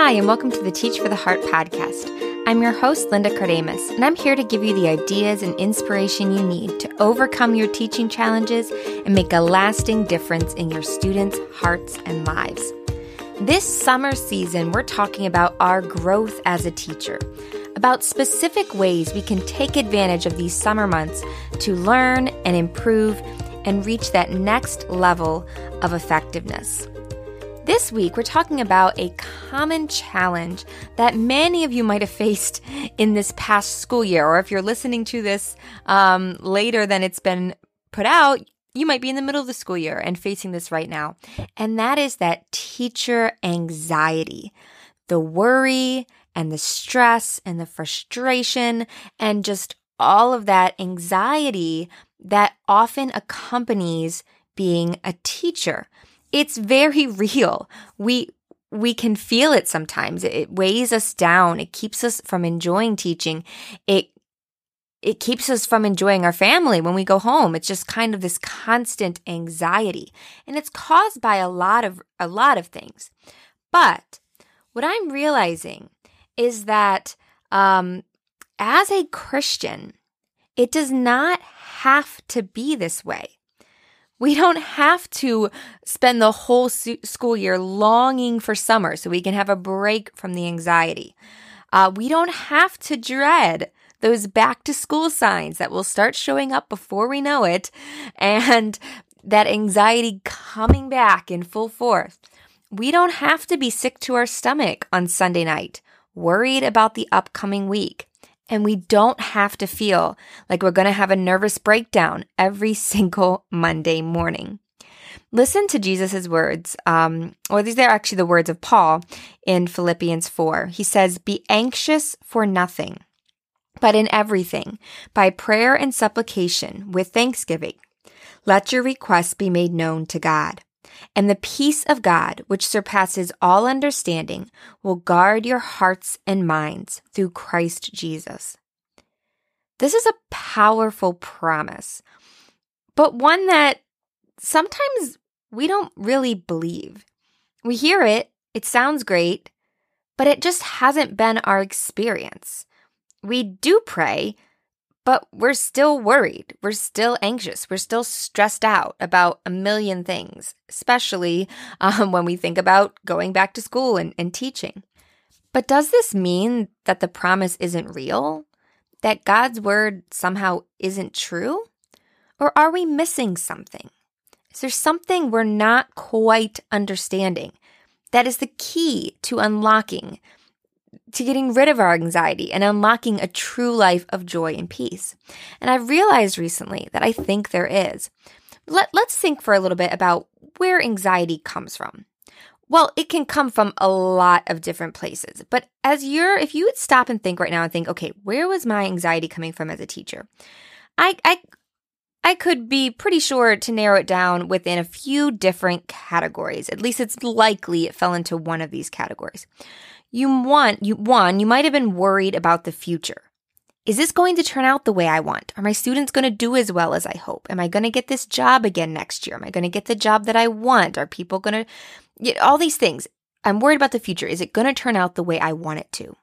Hi, and welcome to the Teach for the Heart podcast. I'm your host, Linda Kardamis, and I'm here to give you the ideas and inspiration you need to overcome your teaching challenges and make a lasting difference in your students' hearts and lives. This summer season, we're talking about our growth as a teacher, about specific ways we can take advantage of these summer months to learn and improve and reach that next level of effectiveness. This week, we're talking about a common challenge that many of you might have faced in this past school year, or if you're listening to this um, later than it's been put out, you might be in the middle of the school year and facing this right now. And that is that teacher anxiety, the worry and the stress and the frustration and just all of that anxiety that often accompanies being a teacher it's very real. We we can feel it sometimes. It weighs us down. It keeps us from enjoying teaching. It it keeps us from enjoying our family when we go home. It's just kind of this constant anxiety. And it's caused by a lot of a lot of things. But what I'm realizing is that um, as a Christian, it does not have to be this way. We don't have to spend the whole school year longing for summer so we can have a break from the anxiety. Uh, we don't have to dread those back to school signs that will start showing up before we know it and that anxiety coming back in full force. We don't have to be sick to our stomach on Sunday night, worried about the upcoming week. And we don't have to feel like we're going to have a nervous breakdown every single Monday morning. Listen to Jesus' words, um, or these are actually the words of Paul in Philippians 4. He says, Be anxious for nothing, but in everything, by prayer and supplication, with thanksgiving, let your requests be made known to God. And the peace of God, which surpasses all understanding, will guard your hearts and minds through Christ Jesus. This is a powerful promise, but one that sometimes we don't really believe. We hear it, it sounds great, but it just hasn't been our experience. We do pray, but we're still worried. We're still anxious. We're still stressed out about a million things, especially um, when we think about going back to school and, and teaching. But does this mean that the promise isn't real? That God's word somehow isn't true? Or are we missing something? Is there something we're not quite understanding that is the key to unlocking to getting rid of our anxiety and unlocking a true life of joy and peace. And I've realized recently that I think there is. Let, let's think for a little bit about where anxiety comes from. Well, it can come from a lot of different places. But as you're, if you would stop and think right now and think, okay, where was my anxiety coming from as a teacher? I, I, I could be pretty sure to narrow it down within a few different categories. At least it's likely it fell into one of these categories. You want, you one, you might have been worried about the future. Is this going to turn out the way I want? Are my students going to do as well as I hope? Am I going to get this job again next year? Am I going to get the job that I want? Are people going to all these things? I'm worried about the future. Is it going to turn out the way I want it to?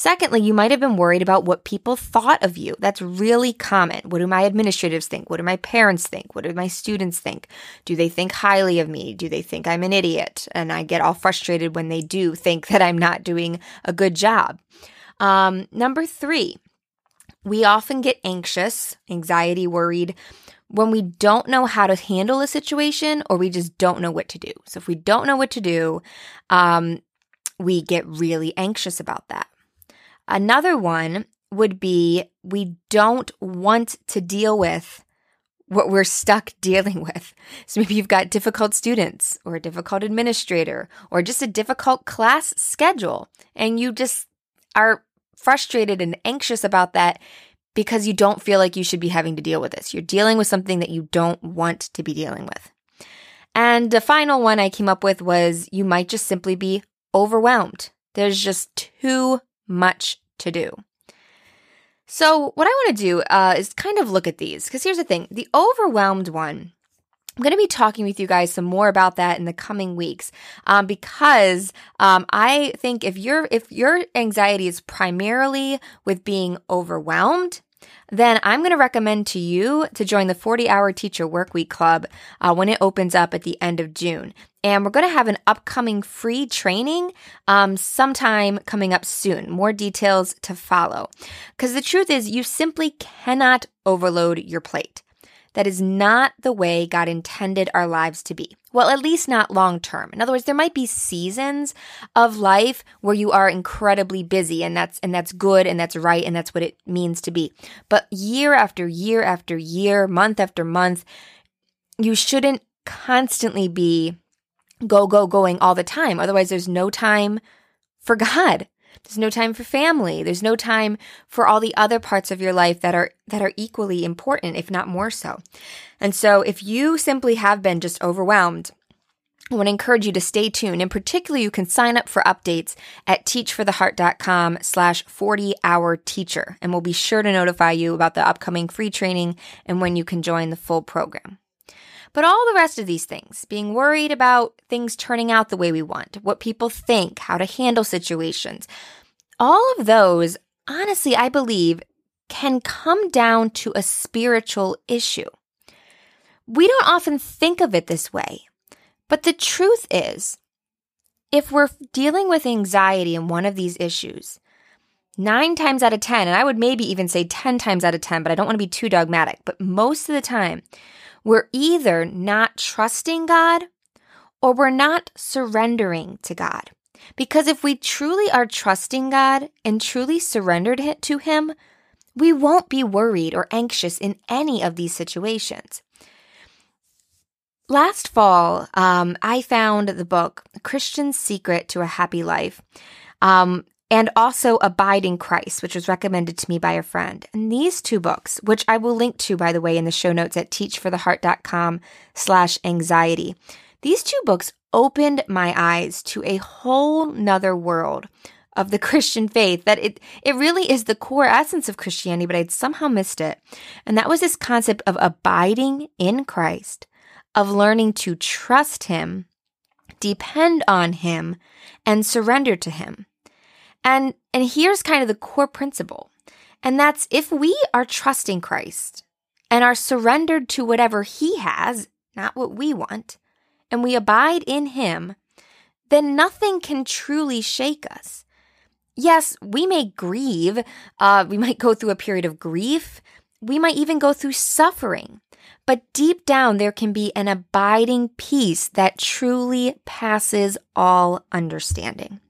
Secondly, you might have been worried about what people thought of you. That's really common. What do my administrators think? What do my parents think? What do my students think? Do they think highly of me? Do they think I'm an idiot? And I get all frustrated when they do think that I'm not doing a good job. Um, number three, we often get anxious, anxiety, worried when we don't know how to handle a situation or we just don't know what to do. So if we don't know what to do, um, we get really anxious about that. Another one would be we don't want to deal with what we're stuck dealing with. So maybe you've got difficult students or a difficult administrator or just a difficult class schedule and you just are frustrated and anxious about that because you don't feel like you should be having to deal with this. You're dealing with something that you don't want to be dealing with. And the final one I came up with was you might just simply be overwhelmed. There's just too much to do. So, what I want to do uh, is kind of look at these because here's the thing the overwhelmed one I'm going to be talking with you guys some more about that in the coming weeks, um, because um, I think if your if your anxiety is primarily with being overwhelmed, then I'm going to recommend to you to join the 40 Hour Teacher Workweek Club uh, when it opens up at the end of June. And we're going to have an upcoming free training um, sometime coming up soon. More details to follow. Because the truth is, you simply cannot overload your plate. That is not the way God intended our lives to be. Well, at least not long term. In other words, there might be seasons of life where you are incredibly busy and that's and that's good and that's right and that's what it means to be. But year after year after year, month after month, you shouldn't constantly be go go going all the time. Otherwise, there's no time for God. There's no time for family. There's no time for all the other parts of your life that are that are equally important, if not more so. And so if you simply have been just overwhelmed, I want to encourage you to stay tuned. In particular, you can sign up for updates at teachfortheheart.com slash 40 hour teacher, and we'll be sure to notify you about the upcoming free training and when you can join the full program. But all the rest of these things, being worried about things turning out the way we want, what people think, how to handle situations, all of those, honestly, I believe, can come down to a spiritual issue. We don't often think of it this way, but the truth is, if we're dealing with anxiety in one of these issues, nine times out of 10, and I would maybe even say 10 times out of 10, but I don't want to be too dogmatic, but most of the time, we're either not trusting God or we're not surrendering to God. Because if we truly are trusting God and truly surrendered to Him, we won't be worried or anxious in any of these situations. Last fall, um, I found the book Christian's Secret to a Happy Life. Um, and also Abide in Christ, which was recommended to me by a friend. And these two books, which I will link to, by the way, in the show notes at teachfortheheart.com slash anxiety. These two books opened my eyes to a whole nother world of the Christian faith that it, it really is the core essence of Christianity, but I'd somehow missed it. And that was this concept of abiding in Christ, of learning to trust Him, depend on Him, and surrender to Him. And and here's kind of the core principle. And that's if we are trusting Christ and are surrendered to whatever he has, not what we want, and we abide in him, then nothing can truly shake us. Yes, we may grieve. Uh, we might go through a period of grief. We might even go through suffering. But deep down, there can be an abiding peace that truly passes all understanding.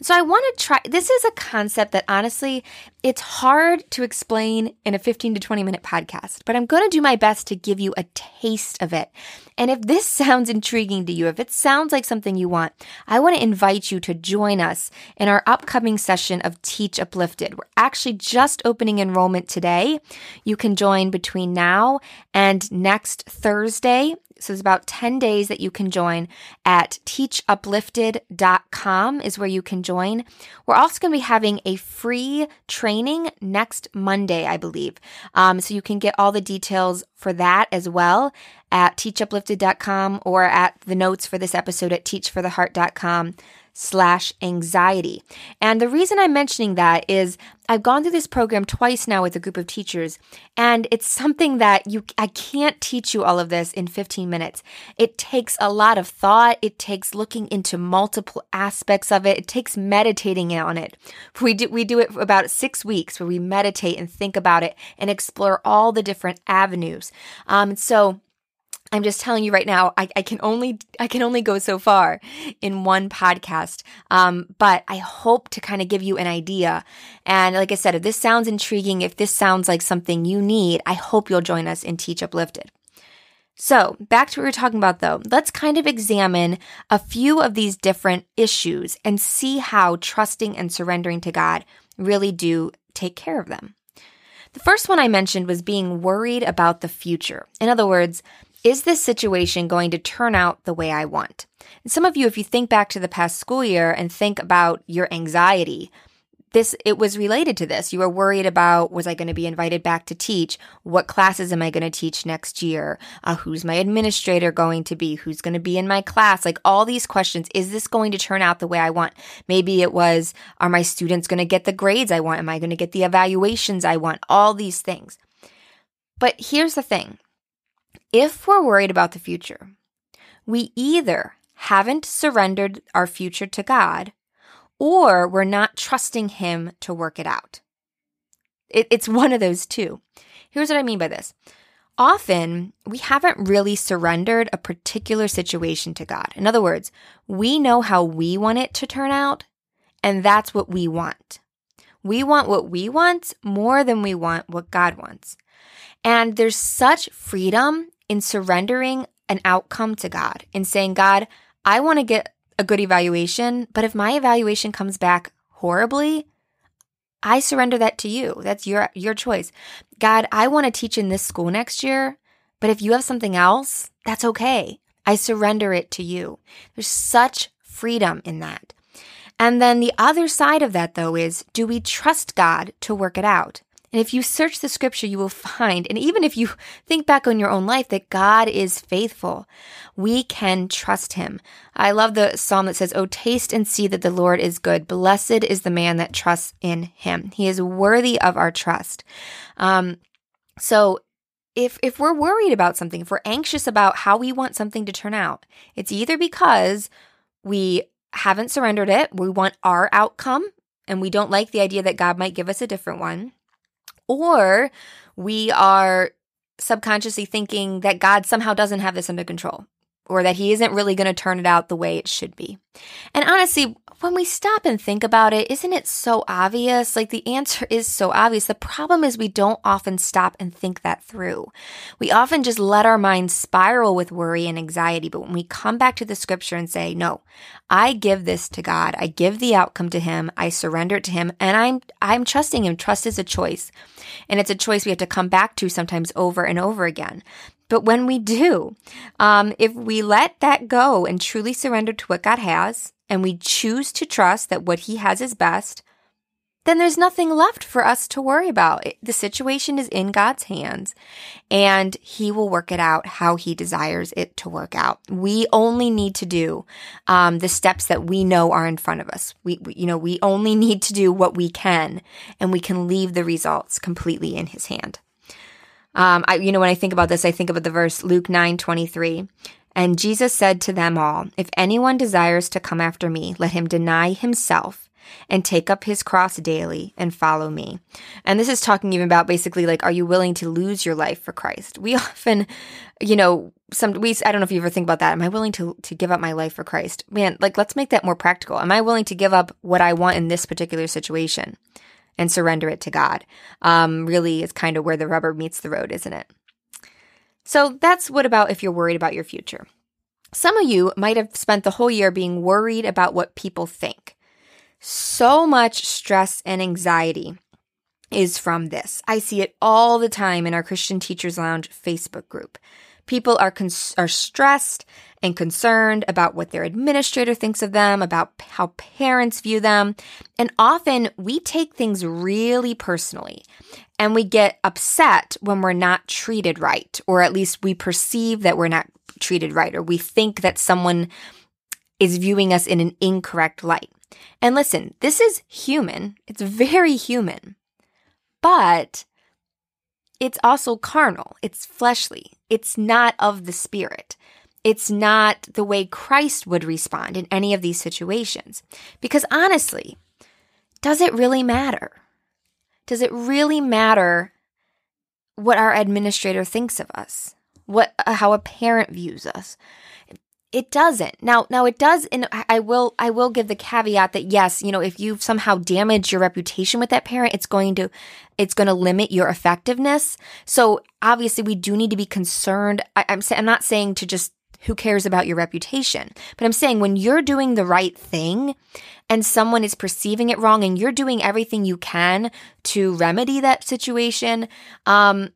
So I want to try, this is a concept that honestly, it's hard to explain in a 15 to 20 minute podcast, but I'm going to do my best to give you a taste of it. And if this sounds intriguing to you, if it sounds like something you want, I want to invite you to join us in our upcoming session of Teach Uplifted. We're actually just opening enrollment today. You can join between now and next Thursday. So it's about 10 days that you can join at teachuplifted.com is where you can join. We're also going to be having a free training next Monday, I believe. Um, so you can get all the details for that as well at teachuplifted.com or at the notes for this episode at teachfortheheart.com slash anxiety. And the reason I'm mentioning that is I've gone through this program twice now with a group of teachers, and it's something that you I can't teach you all of this in 15 minutes. It takes a lot of thought, it takes looking into multiple aspects of it, it takes meditating on it. We do we do it for about 6 weeks where we meditate and think about it and explore all the different avenues. Um so I'm just telling you right now, I, I, can only I can only go so far in one podcast. Um, but I hope to kind of give you an idea. And like I said, if this sounds intriguing, if this sounds like something you need, I hope you'll join us in Teach Uplifted. So back to what we were talking about though. Let's kind of examine a few of these different issues and see how trusting and surrendering to God really do take care of them. The first one I mentioned was being worried about the future. In other words, is this situation going to turn out the way I want? And some of you, if you think back to the past school year and think about your anxiety, this it was related to this. You were worried about was I going to be invited back to teach? What classes am I going to teach next year? Uh, who's my administrator going to be? Who's going to be in my class? Like all these questions. Is this going to turn out the way I want? Maybe it was are my students going to get the grades I want? Am I going to get the evaluations I want? All these things. But here's the thing. If we're worried about the future, we either haven't surrendered our future to God or we're not trusting Him to work it out. It, it's one of those two. Here's what I mean by this. Often, we haven't really surrendered a particular situation to God. In other words, we know how we want it to turn out, and that's what we want. We want what we want more than we want what God wants. And there's such freedom in surrendering an outcome to God, in saying, God, I want to get a good evaluation, but if my evaluation comes back horribly, I surrender that to you. That's your your choice. God, I want to teach in this school next year, but if you have something else, that's okay. I surrender it to you. There's such freedom in that. And then the other side of that though is do we trust God to work it out? And if you search the scripture, you will find, and even if you think back on your own life, that God is faithful. We can trust him. I love the psalm that says, Oh, taste and see that the Lord is good. Blessed is the man that trusts in him. He is worthy of our trust. Um, so if, if we're worried about something, if we're anxious about how we want something to turn out, it's either because we haven't surrendered it, we want our outcome, and we don't like the idea that God might give us a different one or we are subconsciously thinking that God somehow doesn't have this under control or that he isn't really going to turn it out the way it should be. And honestly, when we stop and think about it, isn't it so obvious? Like the answer is so obvious. The problem is we don't often stop and think that through. We often just let our minds spiral with worry and anxiety. But when we come back to the scripture and say, no, I give this to God. I give the outcome to him. I surrender it to him and I'm, I'm trusting him. Trust is a choice. And it's a choice we have to come back to sometimes over and over again. But when we do, um, if we let that go and truly surrender to what God has, and we choose to trust that what He has is best, then there's nothing left for us to worry about. The situation is in God's hands and He will work it out how He desires it to work out. We only need to do um, the steps that we know are in front of us. We, we, you know, we only need to do what we can and we can leave the results completely in His hand. Um, I, you know, when I think about this, I think about the verse Luke 9 23. And Jesus said to them all, If anyone desires to come after me, let him deny himself and take up his cross daily and follow me. And this is talking even about basically like, are you willing to lose your life for Christ? We often, you know, some we I don't know if you ever think about that. Am I willing to to give up my life for Christ? Man, like let's make that more practical. Am I willing to give up what I want in this particular situation? And surrender it to God. Um, really is kind of where the rubber meets the road, isn't it? So that's what about if you're worried about your future. Some of you might have spent the whole year being worried about what people think. So much stress and anxiety is from this. I see it all the time in our Christian Teachers Lounge Facebook group. People are cons- are stressed and concerned about what their administrator thinks of them, about how parents view them. And often we take things really personally and we get upset when we're not treated right, or at least we perceive that we're not treated right, or we think that someone is viewing us in an incorrect light. And listen, this is human. It's very human. But it's also carnal. It's fleshly. It's not of the spirit. It's not the way Christ would respond in any of these situations. Because honestly, does it really matter? Does it really matter what our administrator thinks of us? What uh, how a parent views us? It doesn't. Now now it does and I will I will give the caveat that yes, you know, if you've somehow damaged your reputation with that parent, it's going to it's going to limit your effectiveness. So obviously we do need to be concerned. I, I'm I'm not saying to just who cares about your reputation? But I'm saying when you're doing the right thing and someone is perceiving it wrong and you're doing everything you can to remedy that situation, um,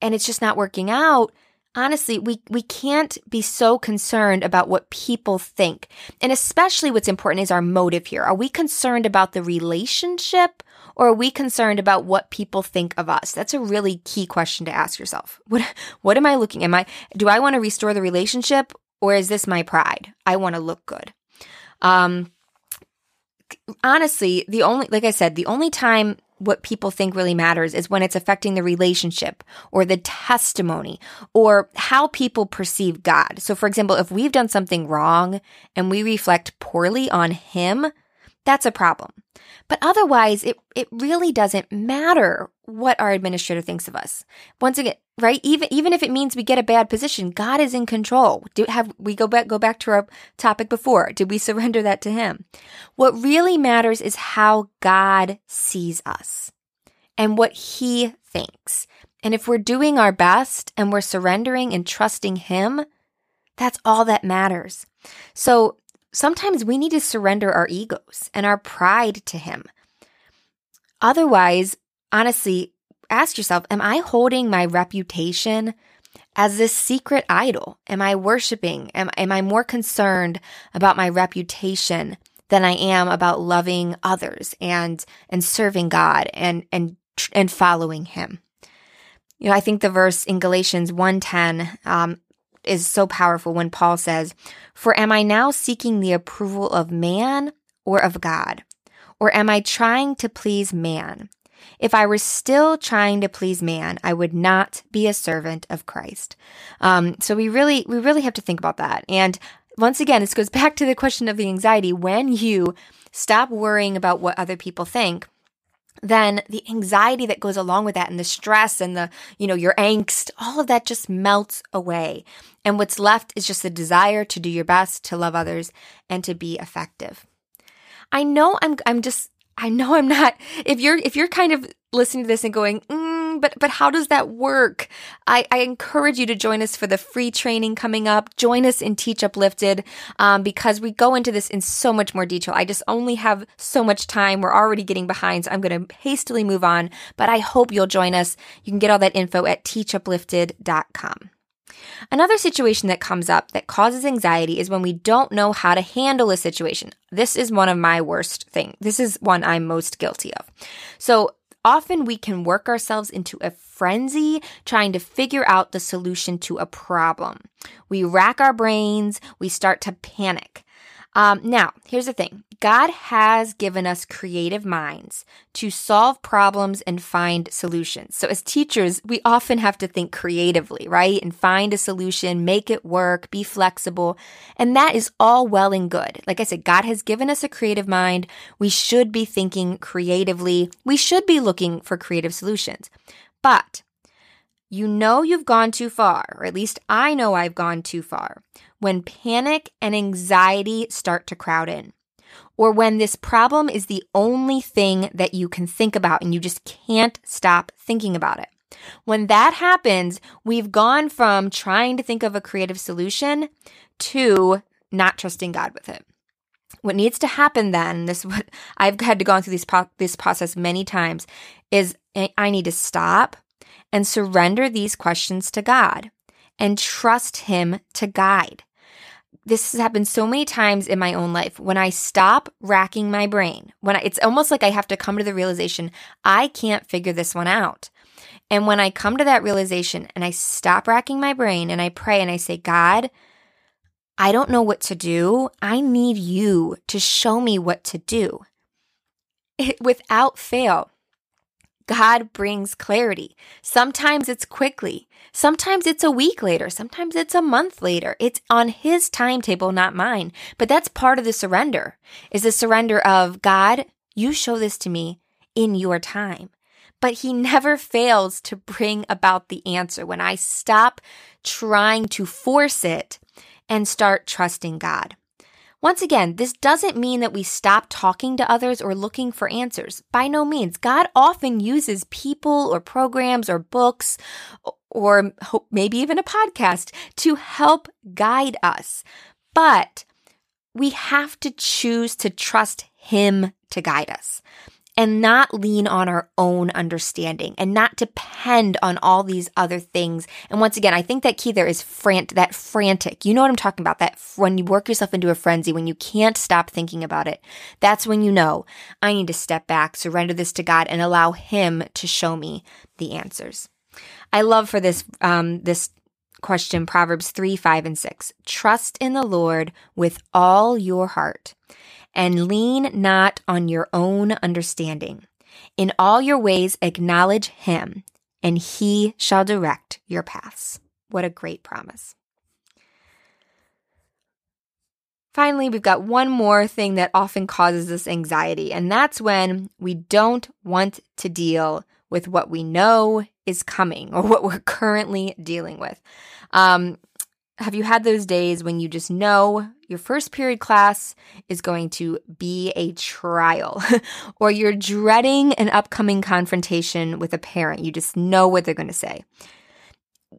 and it's just not working out, honestly, we, we can't be so concerned about what people think. And especially what's important is our motive here. Are we concerned about the relationship or are we concerned about what people think of us? That's a really key question to ask yourself. What, what am I looking? Am I, do I want to restore the relationship or is this my pride? I want to look good. Um, honestly, the only, like I said, the only time what people think really matters is when it's affecting the relationship or the testimony or how people perceive God. So, for example, if we've done something wrong and we reflect poorly on Him, that's a problem. But otherwise, it, it really doesn't matter what our administrator thinks of us. Once again, right? Even, even if it means we get a bad position, God is in control. Do have we go back, go back to our topic before? Did we surrender that to him? What really matters is how God sees us and what he thinks. And if we're doing our best and we're surrendering and trusting him, that's all that matters. So sometimes we need to surrender our egos and our pride to Him. Otherwise, honestly, ask yourself Am I holding my reputation as this secret idol? Am I worshiping? Am, am I more concerned about my reputation than I am about loving others and, and serving God and, and, and following Him? You know, I think the verse in Galatians 1:10 um, is so powerful when Paul says, For am I now seeking the approval of man or of God? Or am I trying to please man? If I were still trying to please man, I would not be a servant of Christ. Um, so we really, we really have to think about that. And once again, this goes back to the question of the anxiety. When you stop worrying about what other people think, then the anxiety that goes along with that and the stress and the, you know, your angst, all of that just melts away. And what's left is just the desire to do your best, to love others, and to be effective. I know I'm, I'm just, I know I'm not, if you're, if you're kind of listening to this and going, mm, but, but how does that work? I, I encourage you to join us for the free training coming up. Join us in Teach Uplifted, um, because we go into this in so much more detail. I just only have so much time. We're already getting behind, so I'm going to hastily move on, but I hope you'll join us. You can get all that info at teachuplifted.com. Another situation that comes up that causes anxiety is when we don't know how to handle a situation. This is one of my worst things. This is one I'm most guilty of. So often we can work ourselves into a frenzy trying to figure out the solution to a problem. We rack our brains, we start to panic. Um, now, here's the thing God has given us creative minds to solve problems and find solutions. So, as teachers, we often have to think creatively, right? And find a solution, make it work, be flexible. And that is all well and good. Like I said, God has given us a creative mind. We should be thinking creatively. We should be looking for creative solutions. But you know you've gone too far, or at least I know I've gone too far, when panic and anxiety start to crowd in. Or when this problem is the only thing that you can think about and you just can't stop thinking about it. When that happens, we've gone from trying to think of a creative solution to not trusting God with it. What needs to happen then, this what I've had to go through this, pro- this process many times, is I need to stop and surrender these questions to God and trust Him to guide. This has happened so many times in my own life. When I stop racking my brain, when I, it's almost like I have to come to the realization I can't figure this one out. And when I come to that realization and I stop racking my brain and I pray and I say, God, I don't know what to do. I need you to show me what to do. It, without fail, God brings clarity. Sometimes it's quickly. Sometimes it's a week later. Sometimes it's a month later. It's on his timetable, not mine. But that's part of the surrender is the surrender of God, you show this to me in your time. But he never fails to bring about the answer when I stop trying to force it and start trusting God. Once again, this doesn't mean that we stop talking to others or looking for answers. By no means. God often uses people or programs or books or maybe even a podcast to help guide us. But we have to choose to trust Him to guide us. And not lean on our own understanding and not depend on all these other things. And once again, I think that key there is frant- that frantic. You know what I'm talking about? That when you work yourself into a frenzy, when you can't stop thinking about it, that's when you know I need to step back, surrender this to God and allow him to show me the answers. I love for this, um, this question, Proverbs 3, 5, and 6. Trust in the Lord with all your heart and lean not on your own understanding. In all your ways, acknowledge him, and he shall direct your paths. What a great promise. Finally, we've got one more thing that often causes us anxiety, and that's when we don't want to deal with what we know is coming or what we're currently dealing with. Um, have you had those days when you just know your first period class is going to be a trial or you're dreading an upcoming confrontation with a parent? You just know what they're going to say.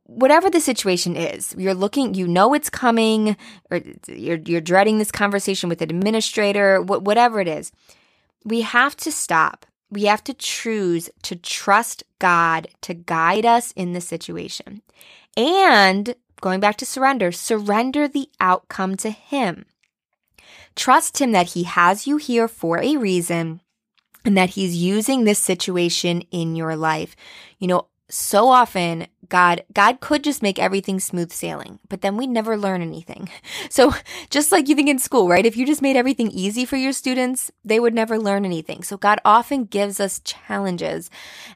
Whatever the situation is, you're looking, you know it's coming, or you're, you're dreading this conversation with an administrator, whatever it is. We have to stop. We have to choose to trust God to guide us in the situation. And going back to surrender, surrender the outcome to Him. Trust Him that He has you here for a reason and that He's using this situation in your life. You know, so often God God could just make everything smooth sailing, but then we never learn anything. So just like you think in school, right? If you just made everything easy for your students, they would never learn anything. So God often gives us challenges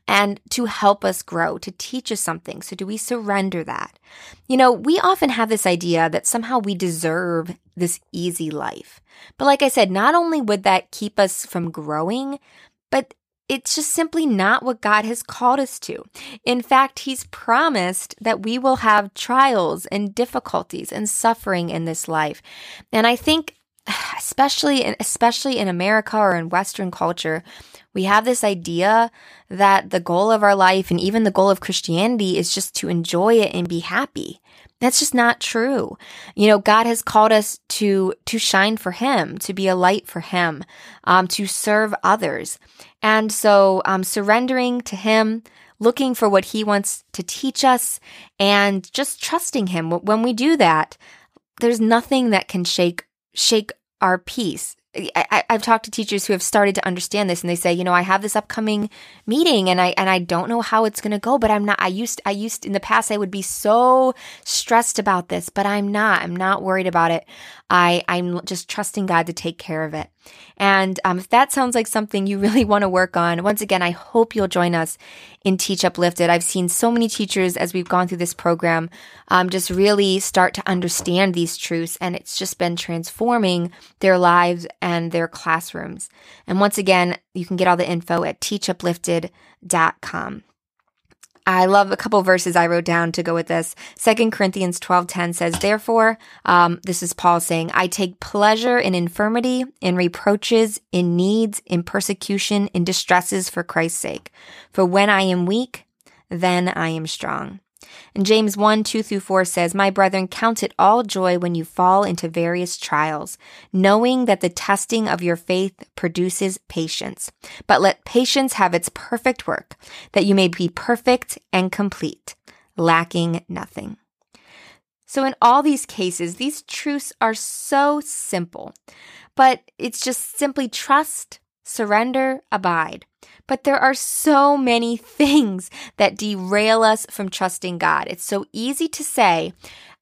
and to help us grow, to teach us something. So do we surrender that? You know, we often have this idea that somehow we deserve this easy life. But like I said, not only would that keep us from growing, but it's just simply not what God has called us to. In fact, He's promised that we will have trials and difficulties and suffering in this life. And I think, especially in, especially in America or in Western culture, we have this idea that the goal of our life and even the goal of Christianity is just to enjoy it and be happy. That's just not true. You know, God has called us to, to shine for Him, to be a light for Him, um, to serve others. And so, um, surrendering to Him, looking for what He wants to teach us, and just trusting Him. When we do that, there's nothing that can shake, shake our peace. I, have talked to teachers who have started to understand this and they say, you know, I have this upcoming meeting and I, and I don't know how it's going to go, but I'm not, I used, I used in the past, I would be so stressed about this, but I'm not, I'm not worried about it. I, I'm just trusting God to take care of it. And um, if that sounds like something you really want to work on, once again, I hope you'll join us in Teach Uplifted. I've seen so many teachers as we've gone through this program um, just really start to understand these truths, and it's just been transforming their lives and their classrooms. And once again, you can get all the info at teachuplifted.com. I love a couple verses I wrote down to go with this. Second Corinthians 12:10 says, "Therefore, um, this is Paul saying, I take pleasure in infirmity, in reproaches, in needs, in persecution, in distresses for Christ's sake. For when I am weak, then I am strong." And James 1, 2 through 4 says, My brethren, count it all joy when you fall into various trials, knowing that the testing of your faith produces patience. But let patience have its perfect work, that you may be perfect and complete, lacking nothing. So in all these cases, these truths are so simple, but it's just simply trust, surrender, abide. But there are so many things that derail us from trusting God. It's so easy to say.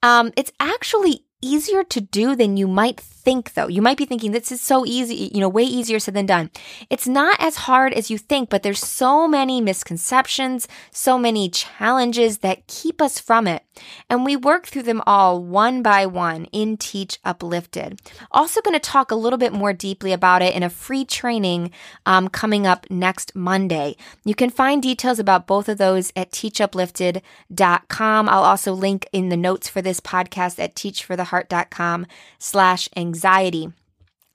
Um, it's actually easier to do than you might think though. You might be thinking this is so easy, you know, way easier said than done. It's not as hard as you think, but there's so many misconceptions, so many challenges that keep us from it. And we work through them all one by one in Teach Uplifted. Also going to talk a little bit more deeply about it in a free training um, coming up next Monday. You can find details about both of those at teachuplifted.com. I'll also link in the notes for this podcast at teachfortheheart.com slash anxiety.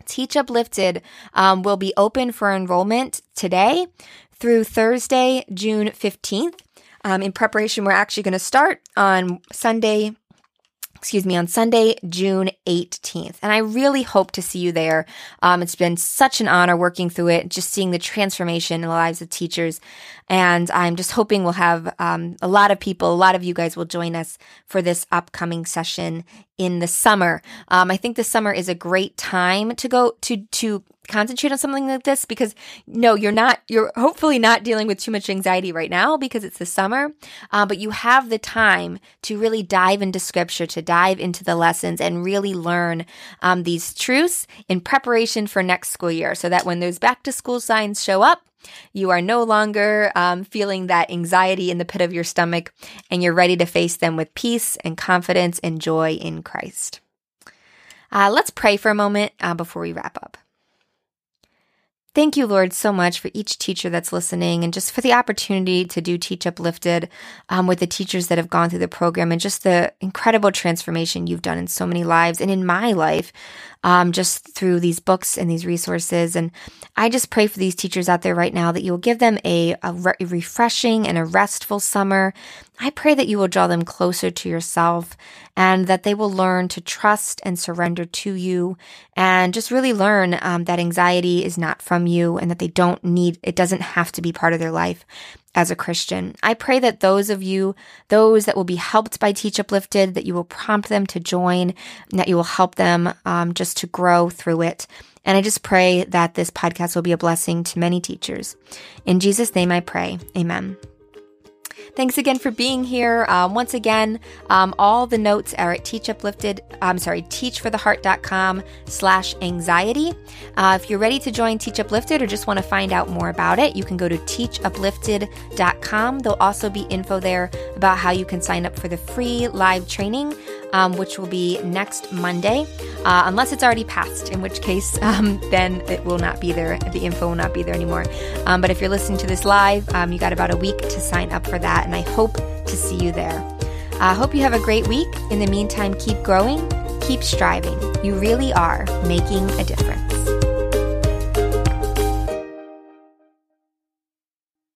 Teach Uplifted um, will be open for enrollment today through Thursday, June 15th. Um, in preparation, we're actually going to start on Sunday, excuse me, on Sunday, June 18th. And I really hope to see you there. Um, it's been such an honor working through it, just seeing the transformation in the lives of teachers. And I'm just hoping we'll have um, a lot of people, a lot of you guys will join us for this upcoming session in the summer. Um, I think the summer is a great time to go to to concentrate on something like this because no, you're not. You're hopefully not dealing with too much anxiety right now because it's the summer. Uh, but you have the time to really dive into scripture, to dive into the lessons, and really learn um, these truths in preparation for next school year, so that when those back to school signs show up. You are no longer um, feeling that anxiety in the pit of your stomach, and you're ready to face them with peace and confidence and joy in Christ. Uh, let's pray for a moment uh, before we wrap up. Thank you, Lord, so much for each teacher that's listening and just for the opportunity to do Teach Uplifted um, with the teachers that have gone through the program and just the incredible transformation you've done in so many lives and in my life um, just through these books and these resources. And I just pray for these teachers out there right now that you'll give them a, a, re- refreshing and a restful summer. I pray that you will draw them closer to yourself and that they will learn to trust and surrender to you and just really learn um, that anxiety is not from you and that they don't need, it doesn't have to be part of their life as a Christian. I pray that those of you, those that will be helped by Teach Uplifted, that you will prompt them to join, and that you will help them um, just to grow through it. And I just pray that this podcast will be a blessing to many teachers. In Jesus' name I pray. Amen. Thanks again for being here. Um, once again, um, all the notes are at Teach Uplifted, I'm sorry, teachfortheheart.com slash anxiety. Uh, if you're ready to join Teach Uplifted or just want to find out more about it, you can go to teachuplifted.com. There'll also be info there about how you can sign up for the free live training um, which will be next Monday, uh, unless it's already passed, in which case um, then it will not be there. The info will not be there anymore. Um, but if you're listening to this live, um, you got about a week to sign up for that, and I hope to see you there. I uh, hope you have a great week. In the meantime, keep growing, keep striving. You really are making a difference.